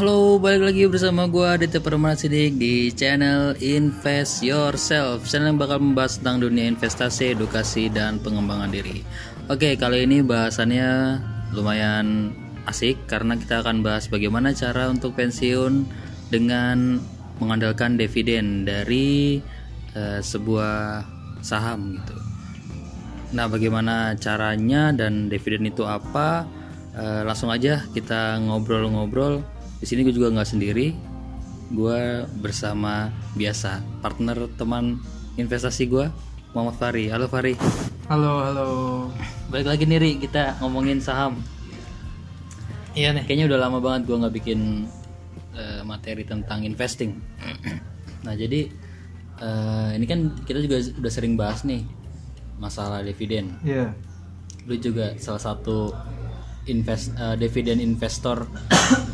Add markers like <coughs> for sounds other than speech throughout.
Halo, balik lagi bersama gue Aditya Permana Sidik di channel Invest Yourself Channel yang bakal membahas tentang dunia investasi, edukasi, dan pengembangan diri Oke, kali ini bahasannya lumayan asik Karena kita akan bahas bagaimana cara untuk pensiun dengan mengandalkan dividen dari eh, sebuah saham gitu Nah, bagaimana caranya dan dividen itu apa? Eh, langsung aja kita ngobrol-ngobrol. Di sini gue juga nggak sendiri. Gue bersama biasa partner teman investasi gue, Muhammad Fari. Halo Fari. Halo, halo. Balik lagi nih Ri, kita ngomongin saham. Iya nih. Kayaknya udah lama banget gue nggak bikin eh, materi tentang investing. <clears throat> nah jadi eh, ini kan kita juga udah sering bahas nih masalah dividen. Iya. lu juga salah satu invest eh, dividen investor <clears throat>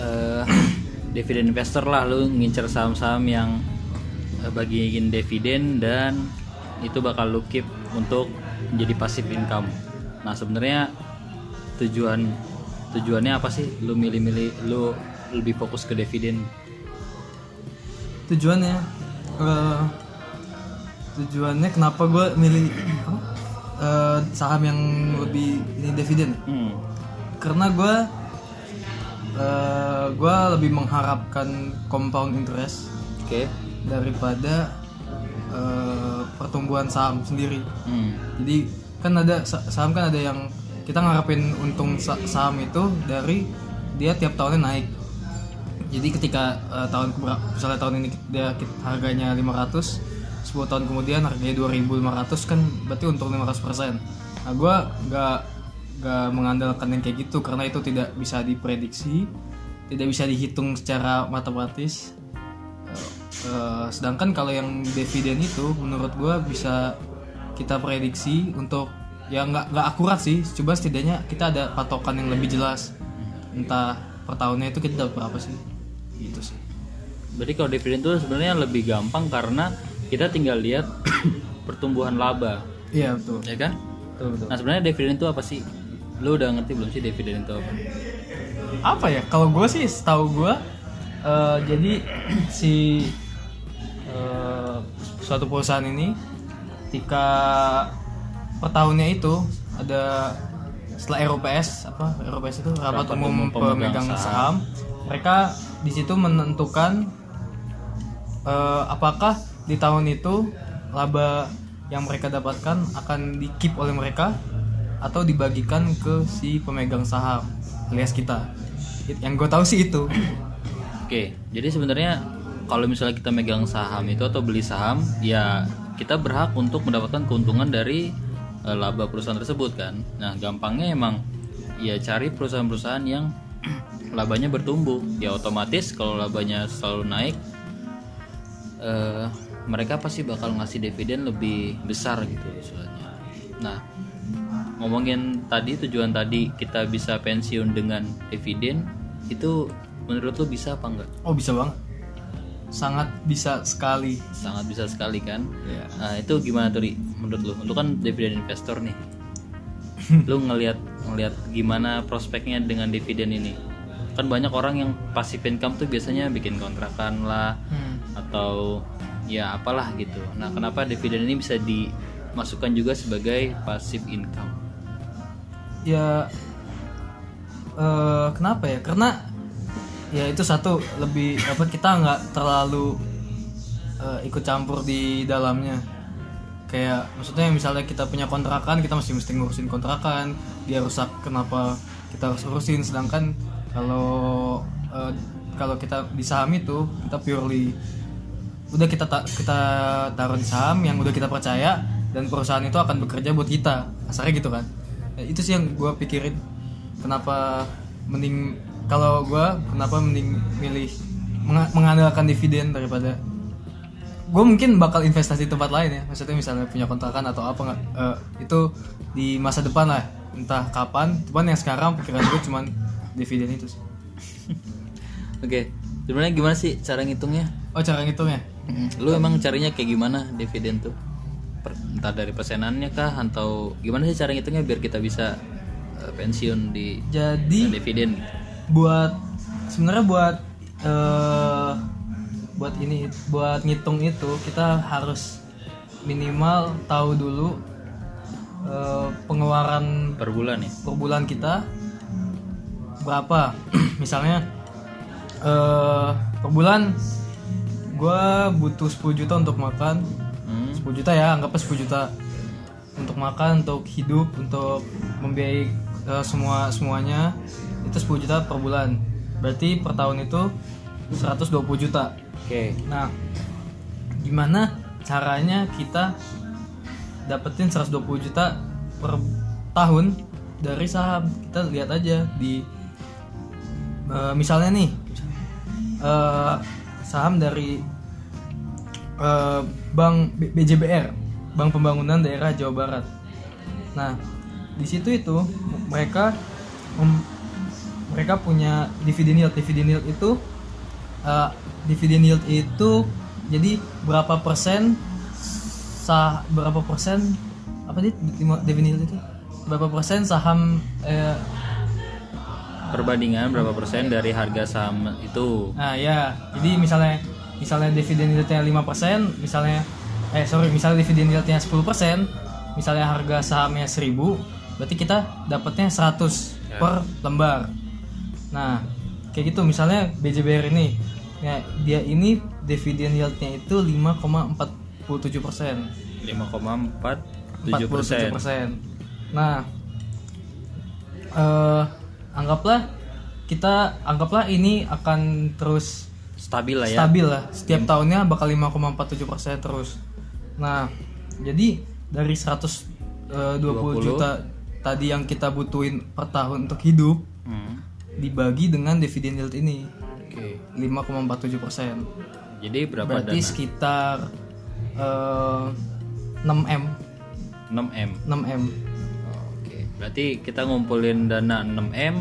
eh, <clears throat> dividen investor lah lu ngincer saham-saham yang eh, bagiin dividen dan itu bakal lu keep untuk menjadi passive income nah sebenarnya tujuan tujuannya apa sih lu milih-milih lu lebih fokus ke dividen Tujuannya eh, tujuannya kenapa gue milih? Eh, saham yang lebih ini dividen? hmm. Karena gue eh gue lebih mengharapkan compound interest oke daripada eh, pertumbuhan saham sendiri. Hmm. Jadi kan ada sa- saham kan ada yang kita ngarepin untung sa- saham itu dari dia tiap tahunnya naik. Jadi ketika eh, tahun misalnya tahun ini dia harganya 500, 10 tahun kemudian harganya 2500 kan berarti untung 500%. Nah, gua nggak nggak mengandalkan yang kayak gitu karena itu tidak bisa diprediksi, tidak bisa dihitung secara matematis. Eh, sedangkan kalau yang dividen itu menurut gua bisa kita prediksi untuk ya nggak nggak akurat sih. Coba setidaknya kita ada patokan yang lebih jelas. Entah per tahunnya itu kita dapat berapa sih. Gitu sih. Berarti kalau dividen itu sebenarnya lebih gampang karena kita tinggal lihat <clears throat> pertumbuhan laba, iya betul. Ya kan? betul betul. Nah sebenarnya dividen itu apa sih? Lu udah ngerti belum sih dividen itu apa? apa ya kalau gue sih setahu gue eh, jadi <clears throat> si eh, suatu perusahaan ini ketika per tahunnya itu ada setelah ROPS apa ROPS itu rapat, Rapat umum, Umum Pemegang Saham. saham mereka di situ menentukan eh, apakah di tahun itu laba yang mereka dapatkan akan di keep oleh mereka atau dibagikan ke si pemegang saham alias kita yang gue tahu sih itu Oke, jadi sebenarnya kalau misalnya kita megang saham itu atau beli saham, ya kita berhak untuk mendapatkan keuntungan dari eh, laba perusahaan tersebut kan. Nah gampangnya emang ya cari perusahaan-perusahaan yang <clears throat> labanya bertumbuh. Ya otomatis kalau labanya selalu naik, eh, mereka pasti bakal ngasih dividen lebih besar gitu soalnya. Nah ngomongin tadi tujuan tadi kita bisa pensiun dengan dividen itu menurut lu bisa apa enggak? oh bisa banget sangat bisa sekali Sangat bisa sekali kan? Iya. Nah itu gimana tuh Ri? menurut lu? Lu kan dividen investor nih. <laughs> lu ngelihat ngelihat gimana prospeknya dengan dividen ini? Kan banyak orang yang passive income tuh biasanya bikin kontrakan lah Hmm. atau ya apalah gitu. Nah kenapa dividen ini bisa dimasukkan juga sebagai passive income? Ya eh, kenapa ya? Karena ya itu satu lebih apa kita nggak terlalu eh, ikut campur di dalamnya. Kayak maksudnya misalnya kita punya kontrakan kita masih mesti ngurusin kontrakan dia rusak kenapa kita harus urusin? Sedangkan kalau eh, kalau kita di saham itu kita purely udah kita ta- kita taruh di saham yang udah kita percaya dan perusahaan itu akan bekerja buat kita. Asalnya gitu kan itu sih yang gue pikirin. Kenapa mending kalau gue kenapa mending milih menga- mengandalkan dividen daripada gue mungkin bakal investasi di tempat lain ya. Maksudnya misalnya punya kontrakan atau apa nggak eh, itu di masa depan lah. Entah kapan cuman yang sekarang pikiran gue cuman dividen itu sih. <laughs> Oke, sebenarnya gimana sih cara ngitungnya? oh cara ngitungnya? Lu emang carinya kayak gimana dividen tuh? Entah dari persenannya kah atau gimana sih cara ngitungnya biar kita bisa eh, pensiun di jadi dividen gitu? buat sebenarnya buat eh, buat ini buat ngitung itu kita harus minimal tahu dulu eh, pengeluaran per bulan ya per bulan kita berapa <clears throat> misalnya eh per bulan gue butuh 10 juta untuk makan. 10 juta ya anggapnya 10 juta. Untuk makan untuk hidup untuk membiayai eh, semua semuanya itu 10 juta per bulan. Berarti per tahun itu 120 juta. Oke. Nah gimana caranya kita dapetin 120 juta per tahun dari saham? Kita lihat aja di eh, misalnya nih eh, saham dari eh, Bank BJBR Bank Pembangunan Daerah Jawa Barat. Nah di situ itu mereka mem- mereka punya dividen yield. Dividen yield itu eh, dividen yield itu jadi berapa persen sah berapa persen apa sih di- dividen yield itu? Berapa persen saham eh, perbandingan berapa persen dari harga saham itu? Nah ya, jadi misalnya misalnya dividen yieldnya 5%, misalnya eh sorry, misalnya dividen yieldnya 10%, misalnya harga sahamnya 1000, berarti kita dapatnya 100 per lembar. Nah, kayak gitu misalnya BJBR ini, ya dia ini dividen yieldnya itu 5,47%. 5,47 persen 47%. Nah, eh anggaplah kita anggaplah ini akan terus stabil lah ya stabil lah. Setiap tahunnya bakal 5,47% terus. Nah, jadi dari 120 20. juta tadi yang kita butuhin per tahun untuk hidup Hmm. dibagi dengan dividen yield ini oke 5,47%. jadi berapa Berarti dana sekitar eh, 6M, 6 m 6M. Oke, berarti kita ngumpulin dana 6M.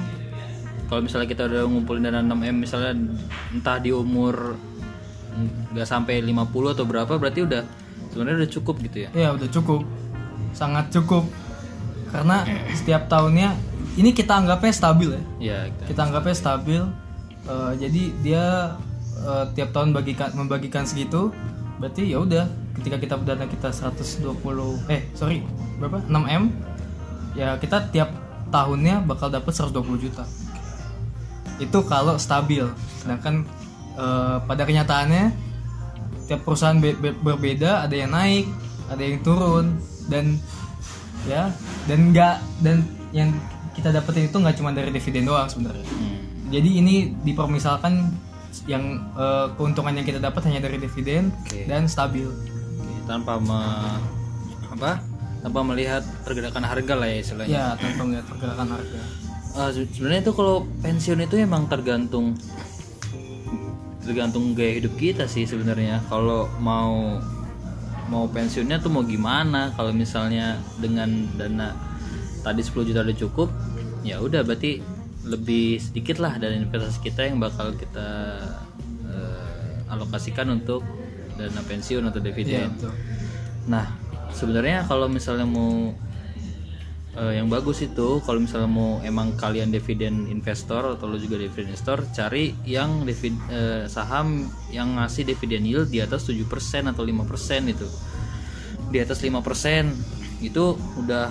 Kalau misalnya kita udah ngumpulin dana 6M misalnya entah di umur nggak sampai 50 atau berapa berarti udah sebenarnya udah cukup gitu ya. Ya udah cukup, sangat cukup. Karena setiap tahunnya ini kita anggapnya stabil ya. Ya, kita. Kita anggapnya stabil. Eh, jadi dia eh, tiap tahun bagikan membagikan segitu. Berarti ya udah ketika kita dana kita 120 eh sorry berapa 6 m ya kita tiap tahunnya bakal dapat 120 juta. Itu kalau stabil. Sedangkan eh, pada kenyataannya tiap perusahaan be- be- berbeda ada yang naik ada yang turun dan ya dan nggak dan yang kita dapetin itu nggak cuma dari dividen doang sebenarnya Hmm. jadi ini dipermisalkan yang eh, keuntungan yang kita dapat hanya dari dividen Oke. dan stabil Oke, tanpa me- apa? Tanpa melihat pergerakan harga lah ya istilahnya. ya tanpa melihat pergerakan harga Se- sebenarnya itu kalau pensiun itu emang tergantung tergantung gaya hidup kita sih sebenarnya. Kalau mau mau pensiunnya tuh mau gimana? Kalau misalnya dengan dana tadi 10 juta udah cukup ya udah berarti lebih sedikit lah dari investasi kita yang bakal kita eh, alokasikan untuk dana pensiun atau Iya dividen betul. Nah, sebenarnya kalau misalnya mau eh, yang bagus itu kalau misalnya mau emang kalian dividen investor atau lo juga dividen investor, cari yang divid, eh, saham yang ngasih dividen yield di atas 7% atau 5% itu. Di atas 5% itu udah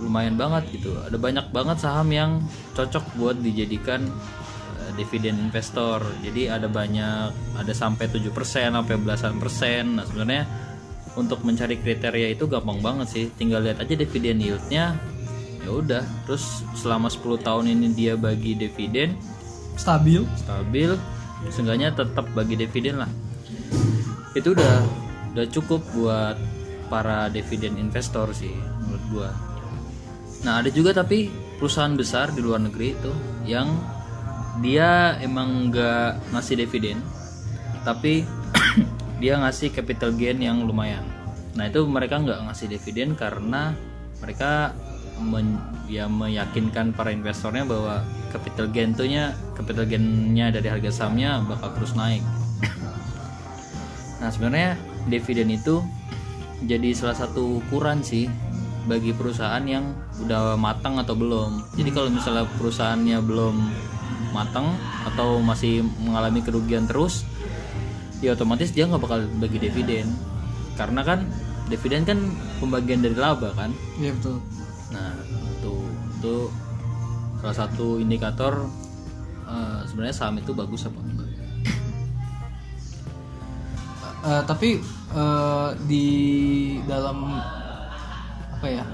lumayan banget gitu. Ada banyak banget saham yang cocok buat dijadikan eh, dividen investor. Jadi ada banyak, ada sampai 7%, sampai belasan persen. Nah, sebenarnya untuk mencari kriteria itu gampang banget sih. Tinggal lihat aja dividen yieldnya. Ya udah, terus selama 10 tahun ini dia bagi dividen stabil stabil, seenggaknya tetap bagi dividen lah. Itu udah udah cukup buat para dividen investor sih menurut gua. Nah ada juga tapi perusahaan besar di luar negeri itu yang dia emang nggak ngasih dividen, tapi dia ngasih capital gain yang lumayan. Nah itu mereka nggak ngasih dividen karena mereka men- ya meyakinkan para investornya bahwa capital gain tuhnya capital gainnya dari harga sahamnya bakal terus naik. Nah sebenarnya dividen itu jadi salah satu ukuran sih bagi perusahaan yang udah matang atau belum. Jadi kalau misalnya perusahaannya belum matang atau masih mengalami kerugian terus ya otomatis dia nggak bakal bagi dividen. Karena kan dividen kan pembagian dari laba kan? Iya betul. Nah itu itu salah satu indikator eh, sebenarnya saham itu bagus apa enggak? Eh, tapi eh, di dalam apa ya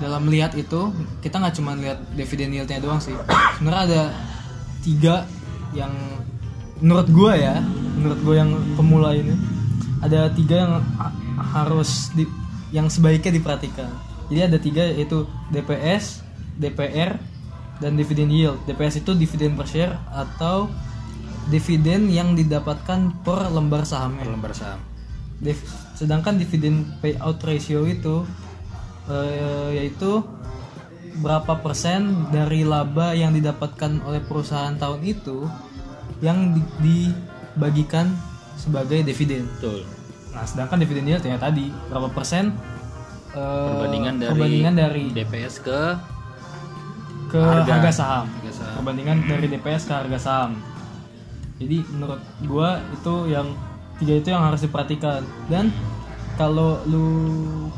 dalam melihat itu kita nggak cuma lihat dividen yieldnya doang sih. Sebenarnya ada tiga yang menurut gua ya menurut gua yang pemula ini ada tiga yang ha- harus di, yang sebaiknya diperhatikan. Jadi ada tiga yaitu DPS DPR dan dividen yield. DPS itu dividen per share atau dividen yang didapatkan per lembar per sahamnya lembar saham. Div- sedangkan dividen payout ratio itu eh, yaitu berapa persen dari laba yang didapatkan oleh perusahaan tahun itu yang di- dibagikan sebagai dividen. betul Nah, sedangkan dividen yield ya tadi berapa persen eh, perbandingan dari, perbandingan dari DPS ke ke harga. harga, saham. Harga saham. Perbandingan dari DPS ke harga saham. Jadi menurut gua itu yang tiga itu yang harus diperhatikan. Dan kalau lu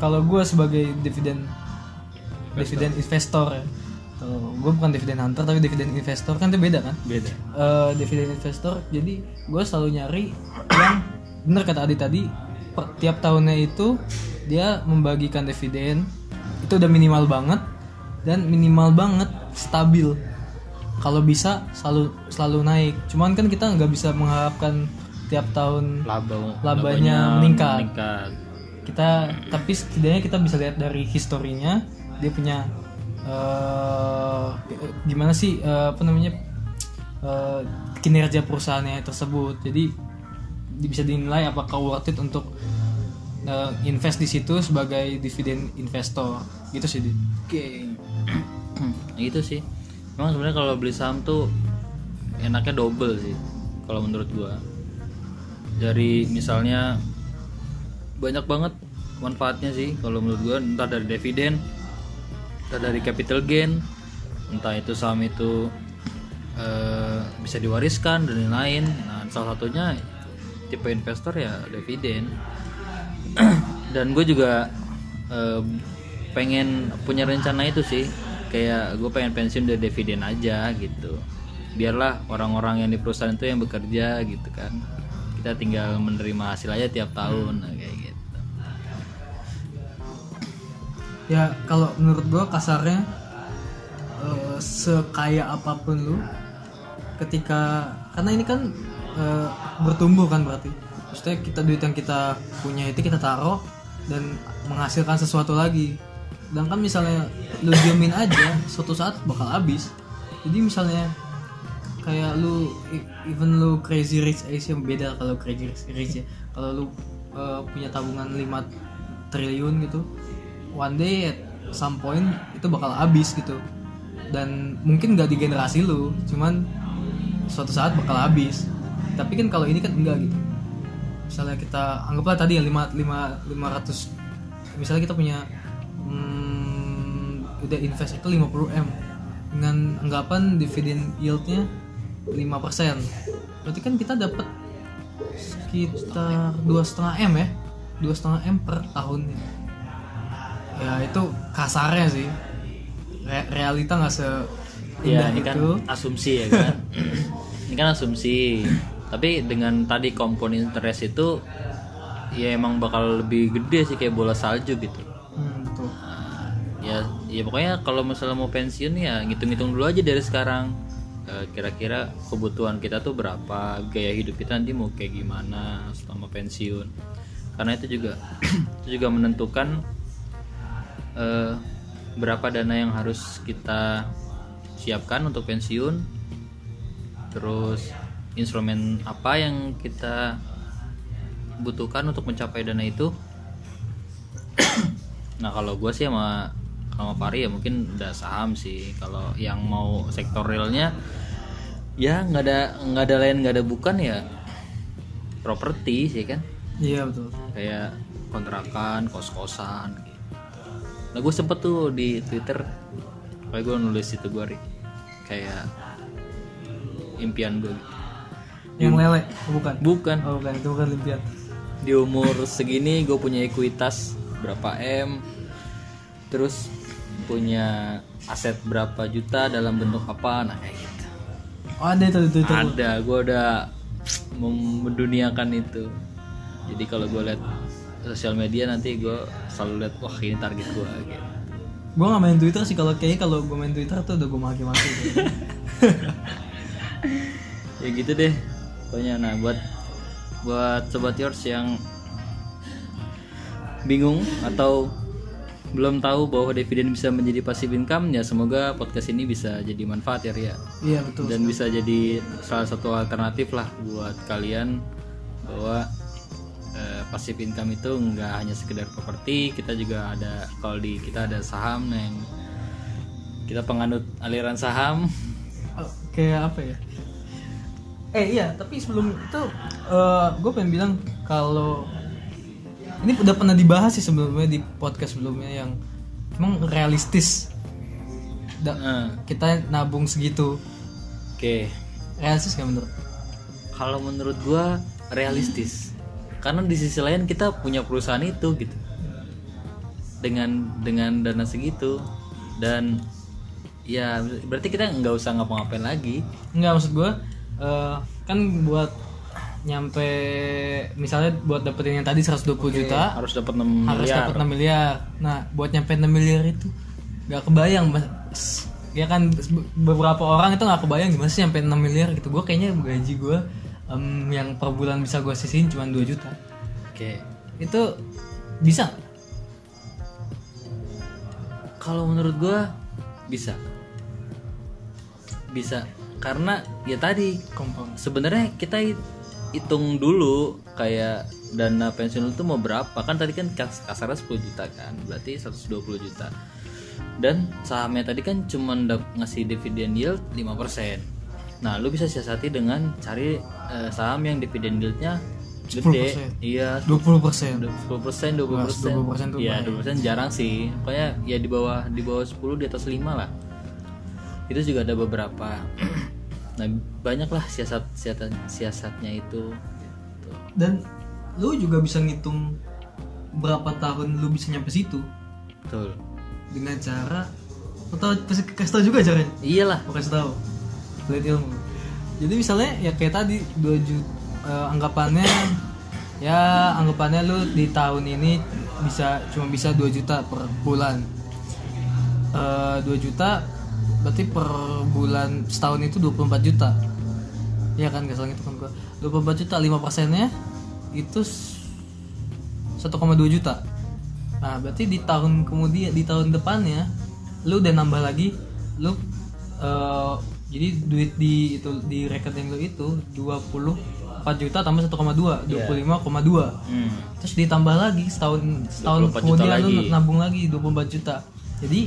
kalau gua sebagai dividen dividen investor ya. Gua bukan dividen hunter tapi dividen investor kan itu beda kan? beda Eh, dividen investor jadi gue selalu nyari yang <coughs> bener kata Adi tadi per- tiap tahunnya itu dia membagikan dividen itu udah minimal banget dan minimal banget stabil kalau bisa selalu selalu naik cuman kan kita nggak bisa mengharapkan tiap tahun laba Labanya meningkat. meningkat. kita tapi setidaknya kita bisa lihat dari historinya dia punya eh, gimana sih eh, apa namanya eh, kinerja perusahaannya tersebut jadi di- bisa dinilai apakah worth it untuk eh, invest di situ sebagai dividen investor gitu sih. Oke. <clears throat> gitu sih. Memang sebenarnya kalau beli saham tuh enaknya double sih kalau menurut gua. Dari misalnya banyak banget manfaatnya sih kalau menurut gua entah dari dividen, dari capital gain, entah itu saham itu eh, bisa diwariskan dan lain-lain. Nah, salah satunya tipe investor ya dividen. <clears throat> dan gue juga eh, pengen punya rencana itu sih kayak gue pengen pensiun dari dividen aja gitu biarlah orang-orang yang di perusahaan itu yang bekerja gitu kan kita tinggal menerima hasil aja tiap tahun nah, kayak ya kalau menurut gua kasarnya eh, sekaya apa pun lu ketika karena ini kan eh, bertumbuh kan berarti. Maksudnya kita duit yang kita punya itu kita taruh dan menghasilkan sesuatu lagi. Sedangkan misalnya lu diemin aja suatu saat bakal habis. Jadi misalnya kayak lu even lu crazy rich yang beda kalau crazy rich, ya. Kalau lu eh, punya tabungan 5 triliun gitu one day at some point itu bakal habis gitu. Dan mungkin gak di generasi lu cuman suatu saat bakal habis. Tapi kan kalau ini kan enggak gitu. Misalnya kita anggaplah tadi ya 5 5 500 misalnya kita punya hmm, udah invest itu 50 m. Dengan anggapan dividen yieldnya 5% berarti kan kita dapat sekitar dua setengah m ya. Dua setengah m per tahunnya ya itu kasarnya sih. Re- realita nggak se ya ini kan itu. asumsi ya kan? Ini kan asumsi. Tapi dengan tadi komponen interest itu ya emang bakal lebih gede sih kayak bola salju gitu. Hmm, betul. Nah, ya ya pokoknya kalau misalnya mau pensiun ya ngitung-ngitung dulu aja dari sekarang. Eh, kira-kira kebutuhan kita tuh berapa gaya hidup kita nanti mau kayak gimana selama pensiun. Karena itu juga <clears throat> itu juga menentukan eh, berapa dana yang harus kita siapkan untuk pensiun? Terus instrumen apa yang kita butuhkan untuk mencapai dana itu? <clears throat> Nah kalau gue sih sama sama Pari ya mungkin udah saham sih. Kalau yang mau sektor realnya ya nggak ada nggak ada lain nggak ada bukan ya properti sih kan? Iya betul. Kayak kontrakan kos-kosan gitu. Nah gue sempet tuh di Twitter kayak gue nulis itu gue kayak impian gue yang lele oh, bukan? Bukan. Oh bukan itu bukan limpian di umur segini gue punya ekuitas berapa m terus punya aset berapa juta dalam bentuk apa nah kayak gitu. Oh ada itu itu, itu. ada gue udah menduniakan itu. Jadi kalau gue liat sosial media nanti gue selalu liat wah ini target gue gitu. Gue gak main twitter sih kalau kayaknya kalau gue main twitter tuh udah gue maki-maki. <laughs> Ya gitu deh pokoknya. Nah buat buat sobat yours yang bingung atau belum tahu bahwa dividen bisa menjadi passive income ya semoga podcast ini bisa jadi manfaat ya Ria. Iya betul dan bisa jadi salah satu alternatif lah buat kalian bahwa passive income itu nggak hanya sekedar properti kita juga ada kalau di kita ada saham yang kita penganut aliran saham. Oh, kayak apa ya? Eh iya tapi sebelum itu gue pengen bilang kalau ini udah pernah dibahas sih sebelumnya di podcast sebelumnya yang emang realistis. Da- Eh, kita nabung segitu. Oke. Realistis gak menurut? Kalau menurut gua realistis karena di sisi lain kita punya perusahaan itu gitu dengan dengan dana segitu dan ya berarti kita nggak usah ngapa-ngapain lagi Enggak maksud gue eh, kan buat nyampe misalnya buat dapetin yang tadi 120 juta harus dapat 6 harus miliar dapat 6 miliar. Nah, buat nyampe 6 miliar itu nggak kebayang Mas. ya kan beberapa orang itu nggak kebayang gimana sih nyampe 6 miliar gitu. Gue kayaknya gaji gue em, yang per bulan bisa gue sisihin cuma 2 juta. oke. Itu bisa? Kalau menurut gua bisa. Bisa. Karena ya tadi sebenarnya kita hit- hitung dulu kayak dana pensiun itu mau berapa. Kan tadi kan kas- kasarnya 10 juta kan berarti 120 juta. Dan sahamnya tadi kan cuma ngasih dividen yield 5% nah lu bisa siasati dengan cari eh, saham yang dividen yieldnya gede. 10%. iya. 20 persen. 10 persen 20 persen. 20% tuh ya banyak. 20 persen jarang sih. Pokoknya ya di bawah di bawah 10 di atas 5 lah. Itu juga ada beberapa. <clears throat> Nah banyak lah siasat siasat siasatnya itu. Tuh. Dan lu juga bisa ngitung berapa tahun lu bisa nyampe situ. Betul. Dengan cara atau kasih tau juga caranya. iyalah. Kasih tahu pelit ilmu. Jadi misalnya ya kayak tadi 2 juta anggapannya ya anggapannya lu di tahun ini bisa cuma bisa 2 juta per bulan. Eh 2 juta berarti per bulan setahun itu 24 juta. Ya kan gak salah itu kan gua 24 juta 5 persennya itu s- 1,2 juta. Nah berarti di tahun kemudian di tahun depannya lu udah nambah lagi lu eh, jadi duit di itu di rekening lu itu 24 juta tambah 1,2 25,2 hmm. terus ditambah lagi setahun setahun 24 juta kemudian lu lagi. nabung lagi 24 juta jadi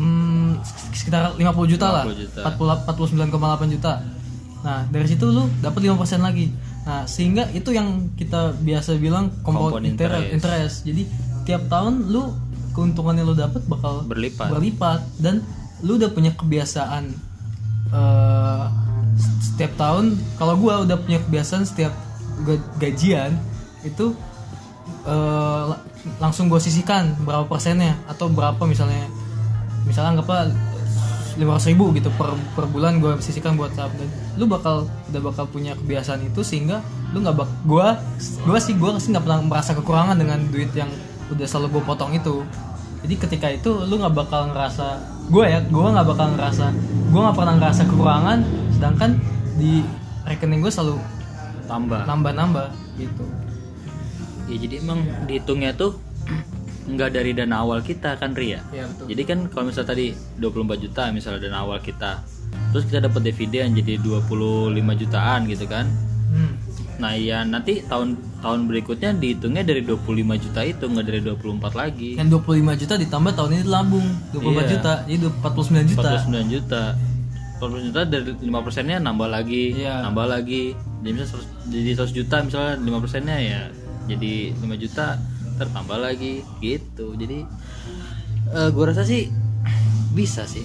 hmm, sekitar 50 juta lah 50 juta. 40 49,8 juta nah dari situ lu dapat 5% lagi nah sehingga itu yang kita biasa bilang compound, Compound inter- interest. interest. jadi tiap tahun lu keuntungannya lu dapat bakal berlipat berlipat dan lu udah punya kebiasaan eh, setiap tahun kalau gua udah punya kebiasaan setiap ga- gajian itu la- langsung gue sisihkan berapa persennya atau berapa misalnya misalnya anggaplah lima ribu gitu per, per bulan gue sisihkan buat dan lu bakal udah bakal punya kebiasaan itu sehingga lu nggak bak gue gue sih gue sih nggak pernah merasa kekurangan dengan duit yang udah selalu gue potong itu. Jadi ketika itu lu nggak bakal ngerasa gue ya gue nggak bakal ngerasa gue nggak pernah ngerasa kekurangan sedangkan di rekening gue selalu tambah. nambah-nambah gitu. Ya jadi emang dihitungnya tuh <clears throat> nggak dari dana awal kita kan Ria ya? Betul. Jadi kan kalau misalnya tadi 24 juta misalnya dana awal kita Terus kita dapat dividen jadi 25 jutaan gitu kan. Nah ya nanti tahun tahun berikutnya dihitungnya dari 25 juta itu nggak dari 24 lagi. Yang 25 juta ditambah tahun ini lambung 24 Iya. juta jadi 49 juta. 49 juta. 49 juta dari 5 persennya nambah lagi Iya. nambah lagi. Jadi misalnya 100, jadi 100 juta misalnya 5 persennya ya jadi 5 juta tertambah lagi gitu. Jadi eh gua rasa sih bisa sih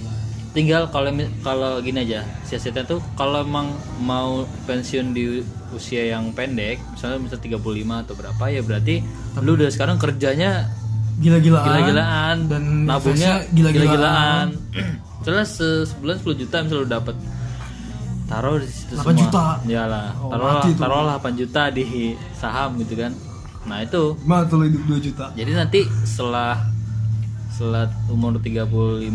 tinggal kalau kalau gini aja siasatnya tuh kalau emang mau pensiun di usia yang pendek misalnya misalnya 35 atau berapa ya berarti lu udah sekarang kerjanya gila-gilaan gila-gilaan dan nabungnya gila-gilaan. Soalnya se- sebulan 10 juta misalnya lu dapat taruh di situ 8 semua juta. Iyalah, Oh, tuh. taruhlah 8 juta di saham gitu kan nah itu tuh lo hidup 2 juta jadi nanti setelah setelah umur 35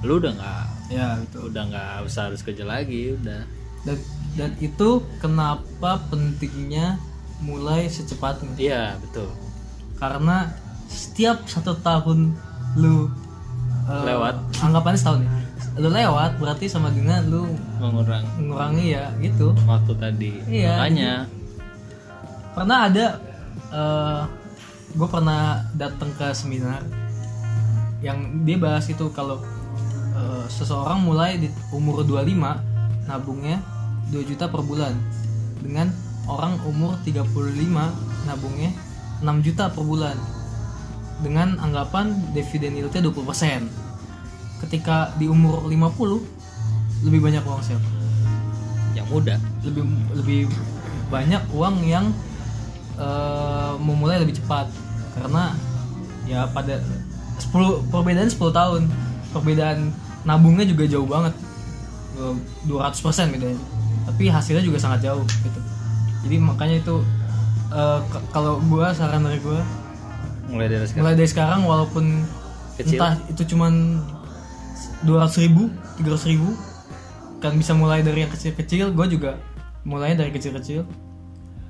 lu udah nggak ya gitu udah nggak usah harus kerja lagi udah. Dan dan itu kenapa pentingnya mulai secepatnya iya betul. Karena setiap satu tahun lu eh, Lewat. anggapannya setahun ya? Lu lewat berarti sama dengan lu mengurang. mengurangi ya gitu. Waktu tadi. Iya, makanya. Pernah ada gue pernah datang ke seminar yang dia bahas itu kalau eh, seseorang mulai di umur 25 nabungnya 2 juta per bulan. Dengan orang umur 35 nabungnya 6 juta per bulan. Dengan anggapan dividen yieldnya 20% ketika di umur 50 lebih banyak uang siapa? yang muda. Lebih lebih banyak uang yang eh, memulai lebih cepat. Karena ya pada 10 perbedaan 10 tahun. Perbedaan nabungnya juga jauh banget. Eh, 200% bedanya. Tapi hasilnya juga sangat jauh gitu. Jadi makanya itu k- kalau gua saran dari gua mulai dari sekarang? mulai dari sekarang walaupun Kecil. entah itu cuman 200 ribu 300 ribu kan bisa mulai dari yang kecil-kecil gue juga mulainya dari kecil-kecil.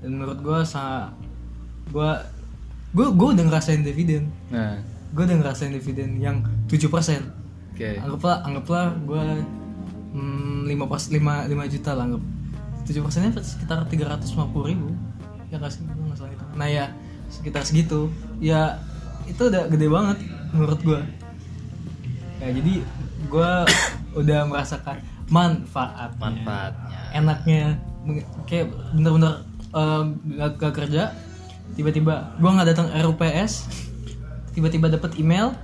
Dan menurut gue sa gue gue gue udah ngerasain dividen. Nah. Gue udah ngerasain dividen yang 7% oke. Anggaplah anggaplah gue hmm, 5 pas 5 5 juta lah anggap. 7 persennya sekitar 350 ribu. Ya nggak sih? Gua nggak salah itu nah ya sekitar segitu. Ya itu udah gede banget menurut gue ya jadi gue <coughs> udah merasakan manfaat manfaatnya. Enaknya kayak bener-bener eh, gak, gak kerja tiba-tiba gue nggak datang RUPS tiba-tiba dapat email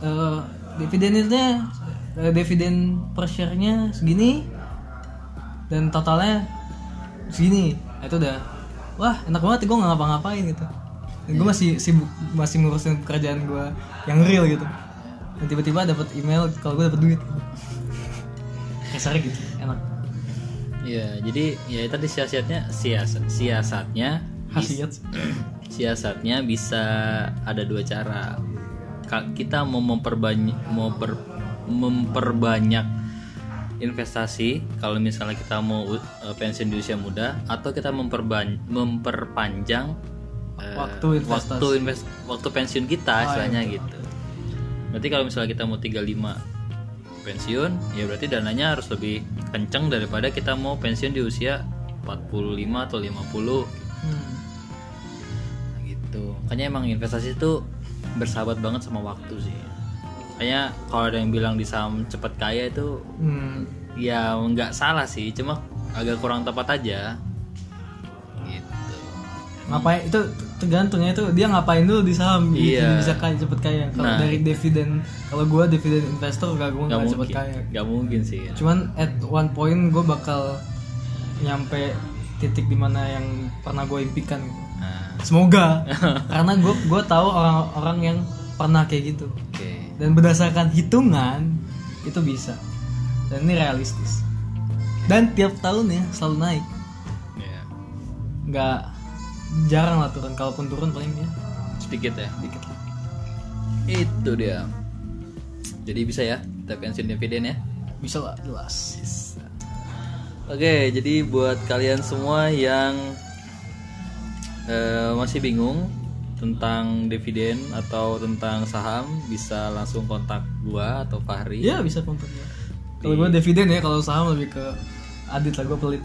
eh, dividennya eh, dividen per share-nya segini dan totalnya segini. Nah, itu udah wah enak banget gue nggak ngapa-ngapain gitu. Gue masih sibuk masih ngurusin pekerjaan gue yang real gitu. Dan tiba-tiba dapat email kalau gue dapat duit. <laughs> Kasarnya gitu enak. Iya, jadi ya tadi siasatnya siasat siasatnya <clears throat> siasatnya bisa ada dua cara. Kita mau memperbanyak mau per- memperbanyak investasi kalau misalnya kita mau uh, pensiun di usia muda atau kita memperban memperpanjang uh, Waktu investasi. waktu invest waktu pensiun kita istilahnya gitu. Berarti kalau misalnya kita mau 35 pensiun, ya berarti dananya harus lebih kenceng daripada kita mau pensiun di usia 45 atau 50 Hmm. gitu makanya emang investasi itu bersahabat banget sama waktu sih makanya kalau ada yang bilang di saham cepat kaya itu Hmm. ya nggak salah sih cuma agak kurang tepat aja gitu Ngapain itu tergantungnya itu dia ngapain dulu di saham bikin Iya. bisa kaya cepet kaya. Kalau Nah. dari dividen kalau gua dividen investor gak gua nggak cepet mungkin kaya. nggak mungkin sih Cuman at one point gue bakal nyampe titik di mana yang pernah gue impikan. gitu. Semoga. <laughs> Karena gue gue tahu orang-orang yang pernah kayak gitu. Oke. Dan berdasarkan hitungan itu bisa. Dan ini realistis. Dan tiap tahun ya selalu naik. Ya nggak jarang lah turun kalaupun turun paling ya. Sedikit ya? Dikit lah. Itu dia. Jadi bisa ya kita pensiun dividen ya? Bisa lah jelas. Oke, jadi buat kalian semua yang eh, masih bingung tentang dividen atau tentang saham, bisa langsung kontak gua atau Fahri. ya bisa kontak gue kalau gue dividen ya kalau saham lebih ke adit lah gue pelit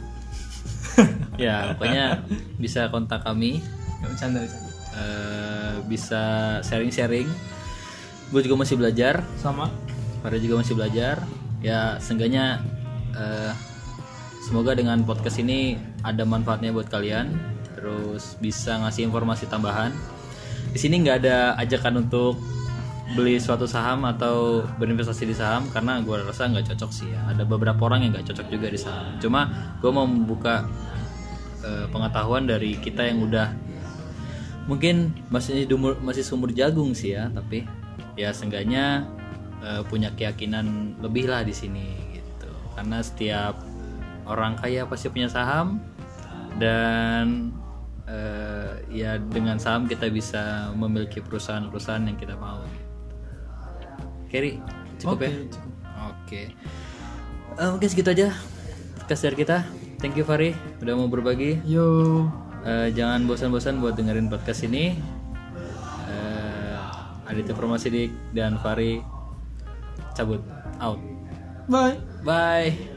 <laughs> Ya, pokoknya bisa kontak kami, Gak bercanda bercanda eh, bisa sharing-sharing. Gue juga masih belajar, sama Fahri juga masih belajar. Ya, seenggaknya eh, semoga dengan podcast ini ada manfaatnya buat kalian. Terus bisa ngasih informasi tambahan. Di sini nggak ada ajakan untuk beli suatu saham atau berinvestasi di saham karena gue rasa nggak cocok sih ya. Ada beberapa orang yang nggak cocok juga di saham. Cuma gue mau membuka eh, pengetahuan dari kita yang udah mungkin masih dumur, masih sumur jagung sih ya tapi ya seenggaknya eh, punya keyakinan lebih lah di sini gitu. Karena setiap orang kaya pasti punya saham dan eh, ya dengan saham kita bisa memiliki perusahaan-perusahaan yang kita mau. Kerry cukup Oke, ya cukup. oke Eh, mungkin segitu aja podcast dari kita thank you Fari udah mau berbagi Yo. Eh, jangan bosan-bosan buat dengerin podcast ini. Eh, Aditya Promasidik dan Fari cabut out. Bye. Bye.